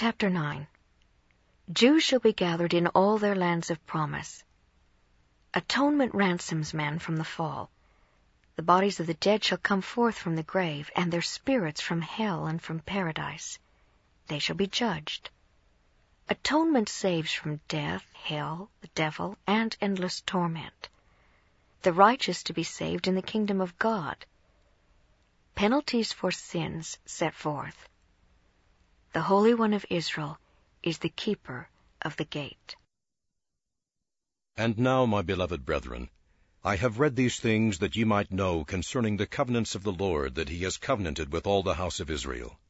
Chapter 9 Jews shall be gathered in all their lands of promise. Atonement ransoms men from the fall. The bodies of the dead shall come forth from the grave, and their spirits from hell and from paradise. They shall be judged. Atonement saves from death, hell, the devil, and endless torment. The righteous to be saved in the kingdom of God. Penalties for sins set forth. The Holy One of Israel is the keeper of the gate. And now, my beloved brethren, I have read these things that ye might know concerning the covenants of the Lord that he has covenanted with all the house of Israel,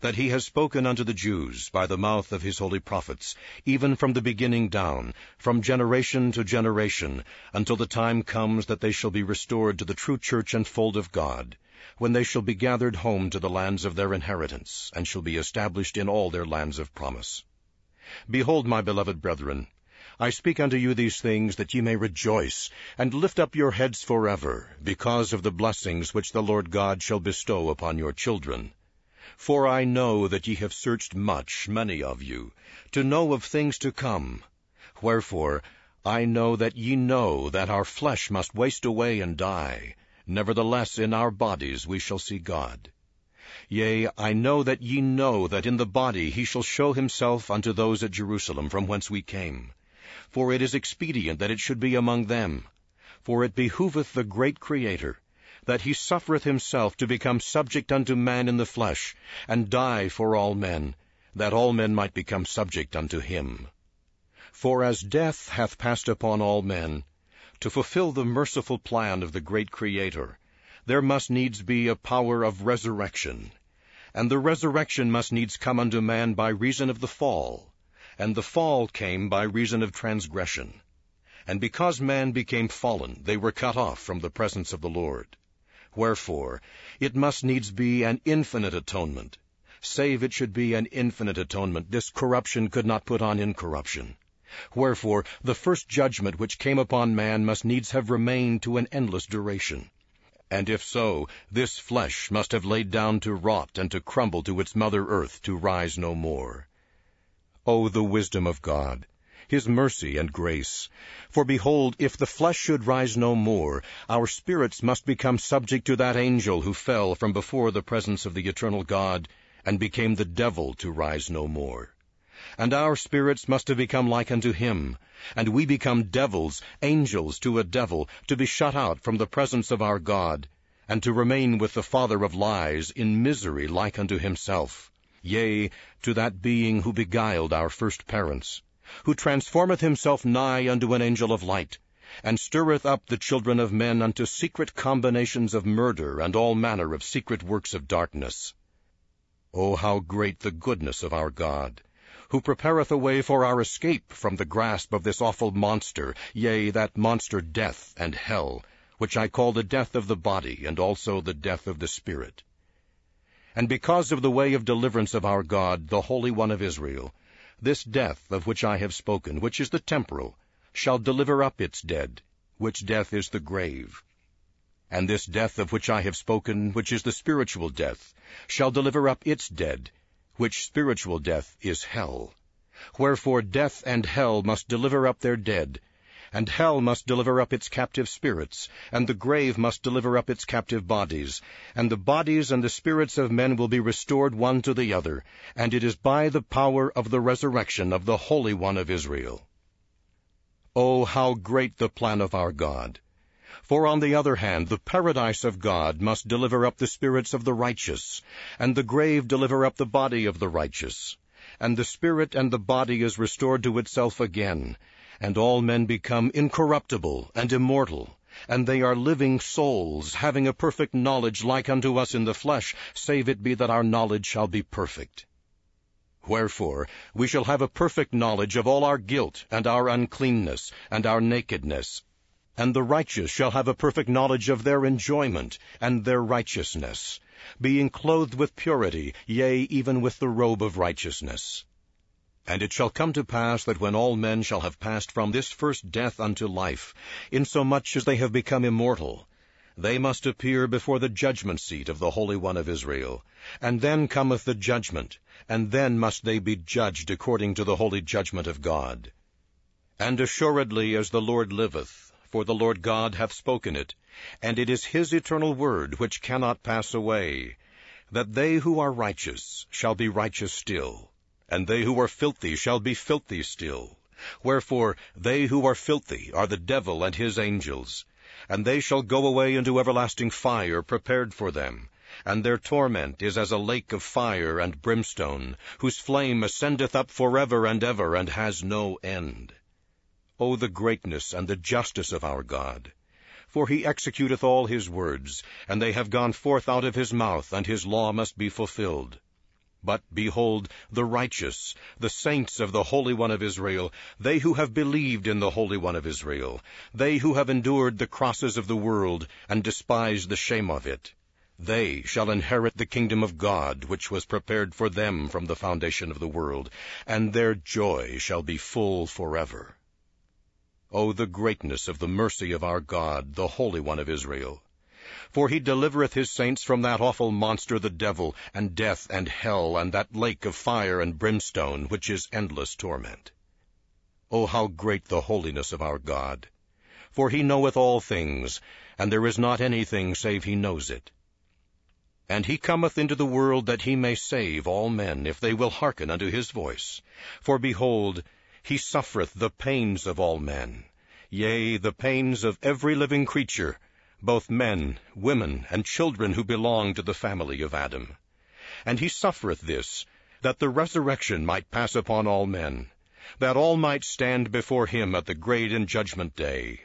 that he has spoken unto the Jews by the mouth of his holy prophets, even from the beginning down, from generation to generation, until the time comes that they shall be restored to the true church and fold of God, when they shall be gathered home to the lands of their inheritance, and shall be established in all their lands of promise. Behold, my beloved brethren, I speak unto you these things that ye may rejoice, and lift up your heads forever, because of the blessings which the Lord God shall bestow upon your children. For I know that ye have searched much, many of you, to know of things to come. Wherefore, I know that ye know that our flesh must waste away and die, nevertheless in our bodies we shall see God. Yea, I know that ye know that in the body he shall show himself unto those at Jerusalem from whence we came for it is expedient that it should be among them. For it behoveth the great Creator, that he suffereth himself to become subject unto man in the flesh, and die for all men, that all men might become subject unto him. For as death hath passed upon all men, to fulfill the merciful plan of the great Creator, there must needs be a power of resurrection. And the resurrection must needs come unto man by reason of the fall and the fall came by reason of transgression. And because man became fallen, they were cut off from the presence of the Lord. Wherefore, it must needs be an infinite atonement. Save it should be an infinite atonement, this corruption could not put on incorruption. Wherefore, the first judgment which came upon man must needs have remained to an endless duration. And if so, this flesh must have laid down to rot and to crumble to its mother earth to rise no more. O the wisdom of God, his mercy and grace! For behold, if the flesh should rise no more, our spirits must become subject to that angel who fell from before the presence of the eternal God, and became the devil to rise no more. And our spirits must have become like unto him, and we become devils, angels to a devil, to be shut out from the presence of our God, and to remain with the father of lies in misery like unto himself. Yea, to that being who beguiled our first parents, who transformeth himself nigh unto an angel of light, and stirreth up the children of men unto secret combinations of murder and all manner of secret works of darkness. O how great the goodness of our God, who prepareth a way for our escape from the grasp of this awful monster, yea, that monster death and hell, which I call the death of the body, and also the death of the spirit and because of the way of deliverance of our God, the Holy One of Israel, this death of which I have spoken, which is the temporal, shall deliver up its dead, which death is the grave. And this death of which I have spoken, which is the spiritual death, shall deliver up its dead, which spiritual death is hell. Wherefore death and hell must deliver up their dead, and hell must deliver up its captive spirits, and the grave must deliver up its captive bodies, and the bodies and the spirits of men will be restored one to the other, and it is by the power of the resurrection of the Holy One of Israel. Oh, how great the plan of our God! For on the other hand, the paradise of God must deliver up the spirits of the righteous, and the grave deliver up the body of the righteous. And the spirit and the body is restored to itself again, and all men become incorruptible and immortal, and they are living souls, having a perfect knowledge like unto us in the flesh, save it be that our knowledge shall be perfect. Wherefore we shall have a perfect knowledge of all our guilt, and our uncleanness, and our nakedness. And the righteous shall have a perfect knowledge of their enjoyment, and their righteousness, being clothed with purity, yea, even with the robe of righteousness. And it shall come to pass that when all men shall have passed from this first death unto life, insomuch as they have become immortal, they must appear before the judgment seat of the Holy One of Israel. And then cometh the judgment, and then must they be judged according to the holy judgment of God. And assuredly as the Lord liveth, for the Lord God hath spoken it, and it is his eternal word which cannot pass away, that they who are righteous shall be righteous still, and they who are filthy shall be filthy still. Wherefore they who are filthy are the devil and his angels, and they shall go away into everlasting fire prepared for them, and their torment is as a lake of fire and brimstone, whose flame ascendeth up forever and ever, and has no end. O the greatness and the justice of our God! For he executeth all his words, and they have gone forth out of his mouth, and his law must be fulfilled. But behold, the righteous, the saints of the Holy One of Israel, they who have believed in the Holy One of Israel, they who have endured the crosses of the world, and despised the shame of it, they shall inherit the kingdom of God, which was prepared for them from the foundation of the world, and their joy shall be full forever. O the greatness of the mercy of our God, the Holy One of Israel! For he delivereth his saints from that awful monster the devil, and death, and hell, and that lake of fire and brimstone, which is endless torment. O how great the holiness of our God! For he knoweth all things, and there is not anything save he knows it. And he cometh into the world that he may save all men, if they will hearken unto his voice. For behold, he suffereth the pains of all men, yea, the pains of every living creature, both men, women, and children who belong to the family of Adam. And he suffereth this, that the resurrection might pass upon all men, that all might stand before him at the great and judgment day.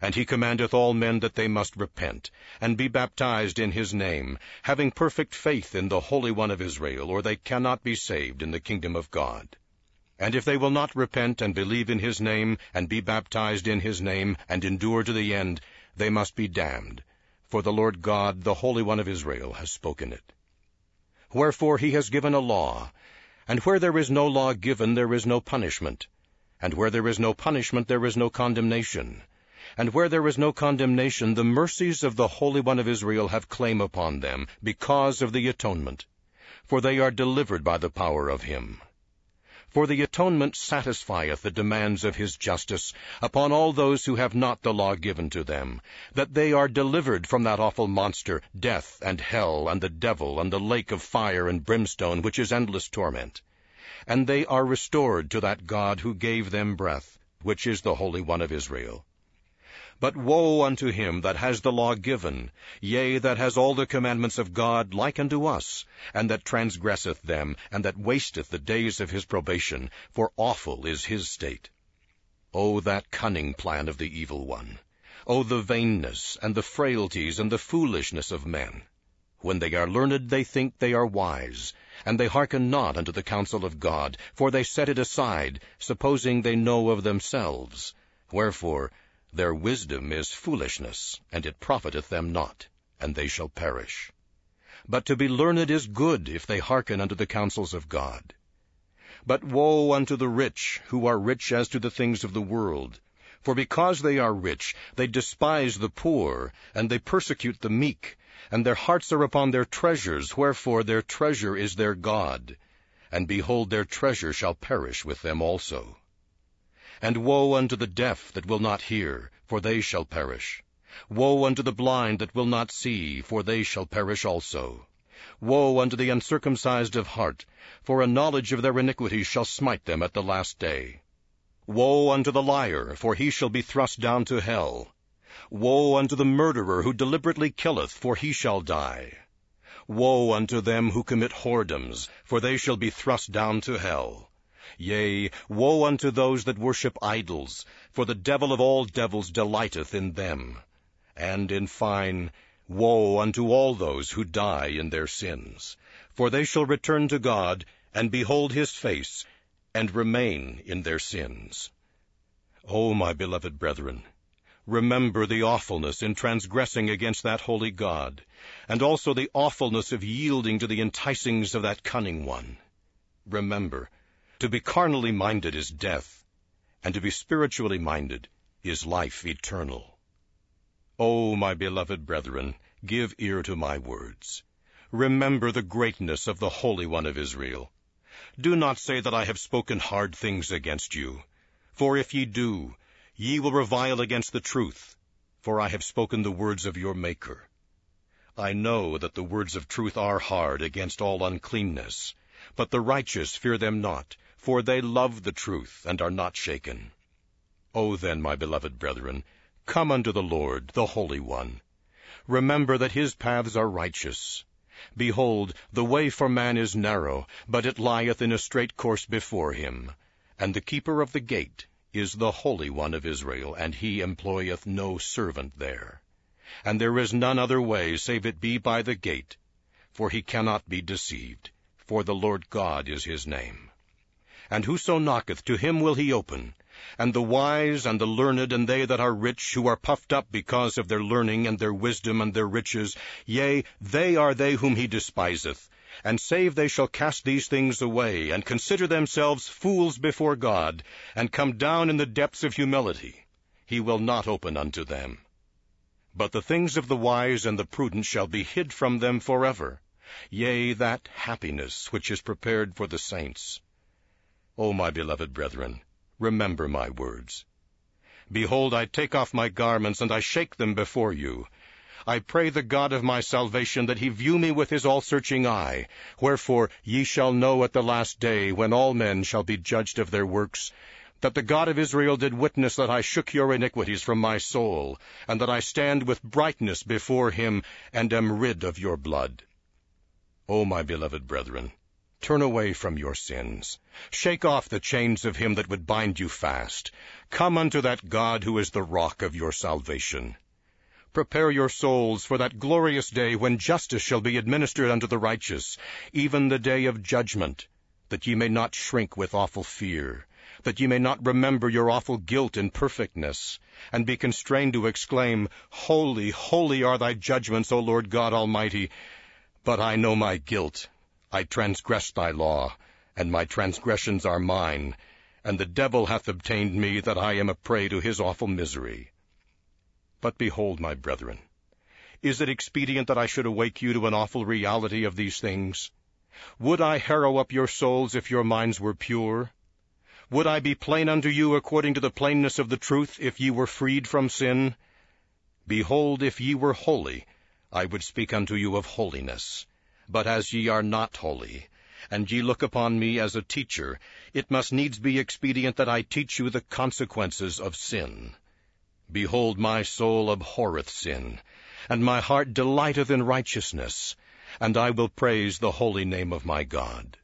And he commandeth all men that they must repent, and be baptized in his name, having perfect faith in the Holy One of Israel, or they cannot be saved in the kingdom of God. And if they will not repent and believe in his name, and be baptized in his name, and endure to the end, they must be damned. For the Lord God, the Holy One of Israel, has spoken it. Wherefore he has given a law, and where there is no law given, there is no punishment. And where there is no punishment, there is no condemnation. And where there is no condemnation, the mercies of the Holy One of Israel have claim upon them, because of the atonement. For they are delivered by the power of him. For the atonement satisfieth the demands of his justice upon all those who have not the law given to them, that they are delivered from that awful monster, death and hell and the devil and the lake of fire and brimstone, which is endless torment. And they are restored to that God who gave them breath, which is the Holy One of Israel. But woe unto him that has the law given, yea, that has all the commandments of God like unto us, and that transgresseth them, and that wasteth the days of his probation, for awful is his state. O that cunning plan of the evil one! O the vainness, and the frailties, and the foolishness of men! When they are learned, they think they are wise, and they hearken not unto the counsel of God, for they set it aside, supposing they know of themselves. Wherefore their wisdom is foolishness, and it profiteth them not, and they shall perish. But to be learned is good, if they hearken unto the counsels of God. But woe unto the rich, who are rich as to the things of the world. For because they are rich, they despise the poor, and they persecute the meek, and their hearts are upon their treasures, wherefore their treasure is their God. And behold, their treasure shall perish with them also. And woe unto the deaf that will not hear, for they shall perish. Woe unto the blind that will not see, for they shall perish also. Woe unto the uncircumcised of heart, for a knowledge of their iniquities shall smite them at the last day. Woe unto the liar, for he shall be thrust down to hell. Woe unto the murderer who deliberately killeth, for he shall die. Woe unto them who commit whoredoms, for they shall be thrust down to hell. Yea, woe unto those that worship idols, for the devil of all devils delighteth in them. And, in fine, woe unto all those who die in their sins, for they shall return to God, and behold his face, and remain in their sins. O my beloved brethren, remember the awfulness in transgressing against that holy God, and also the awfulness of yielding to the enticings of that cunning one. Remember, to be carnally minded is death, and to be spiritually minded is life eternal. O my beloved brethren, give ear to my words. Remember the greatness of the Holy One of Israel. Do not say that I have spoken hard things against you. For if ye do, ye will revile against the truth, for I have spoken the words of your Maker. I know that the words of truth are hard against all uncleanness, but the righteous fear them not, for they love the truth and are not shaken. O then, my beloved brethren, come unto the Lord, the Holy One. Remember that his paths are righteous. Behold, the way for man is narrow, but it lieth in a straight course before him. And the keeper of the gate is the Holy One of Israel, and he employeth no servant there. And there is none other way, save it be by the gate, for he cannot be deceived, for the Lord God is his name. And whoso knocketh, to him will he open. And the wise and the learned and they that are rich, who are puffed up because of their learning and their wisdom and their riches, yea, they are they whom he despiseth, and save they shall cast these things away, and consider themselves fools before God, and come down in the depths of humility, he will not open unto them. But the things of the wise and the prudent shall be hid from them forever, yea, that happiness which is prepared for the saints. O my beloved brethren, remember my words. Behold, I take off my garments, and I shake them before you, I pray the God of my salvation that he view me with his all-searching eye. Wherefore ye shall know at the last day, when all men shall be judged of their works, that the God of Israel did witness that I shook your iniquities from my soul, and that I stand with brightness before him, and am rid of your blood. O my beloved brethren, turn away from your sins. Shake off the chains of him that would bind you fast. Come unto that God who is the rock of your salvation. Prepare your souls for that glorious day when justice shall be administered unto the righteous, even the day of judgment, that ye may not shrink with awful fear, that ye may not remember your awful guilt in perfectness, and be constrained to exclaim, Holy, holy are thy judgments, O Lord God Almighty. But I know my guilt. I transgressed thy law, and my transgressions are mine, and the devil hath obtained me that I am a prey to his awful misery. But behold, my brethren, is it expedient that I should awake you to an awful reality of these things? Would I harrow up your souls if your minds were pure? Would I be plain unto you according to the plainness of the truth, if ye were freed from sin? Behold, if ye were holy, I would speak unto you of holiness. But as ye are not holy, and ye look upon me as a teacher, it must needs be expedient that I teach you the consequences of sin. Behold, my soul abhorreth sin, and my heart delighteth in righteousness, and I will praise the holy name of my God.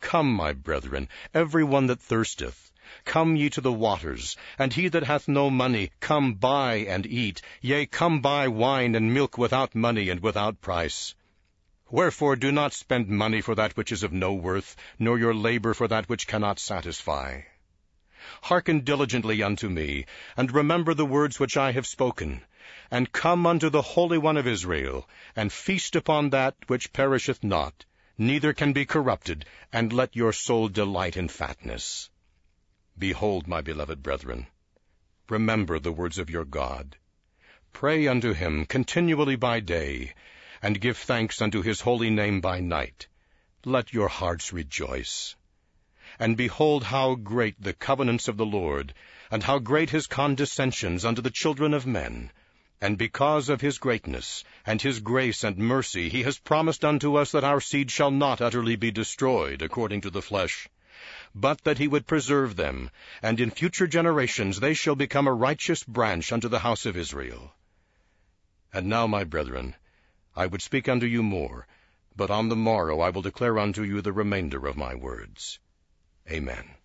Come, my brethren, every one that thirsteth, come ye to the waters, and he that hath no money, come buy and eat, yea, come buy wine and milk without money and without price. Wherefore do not spend money for that which is of no worth, nor your labor for that which cannot satisfy. Hearken diligently unto me, and remember the words which I have spoken, and come unto the Holy One of Israel, and feast upon that which perisheth not, neither can be corrupted, and let your soul delight in fatness. Behold, my beloved brethren, remember the words of your God. Pray unto him continually by day, and give thanks unto his holy name by night. Let your hearts rejoice. And behold how great the covenants of the Lord, and how great his condescensions unto the children of men. And because of his greatness, and his grace and mercy, he has promised unto us that our seed shall not utterly be destroyed according to the flesh, but that he would preserve them, and in future generations they shall become a righteous branch unto the house of Israel. And now, my brethren, I would speak unto you more, but on the morrow I will declare unto you the remainder of my words. Amen.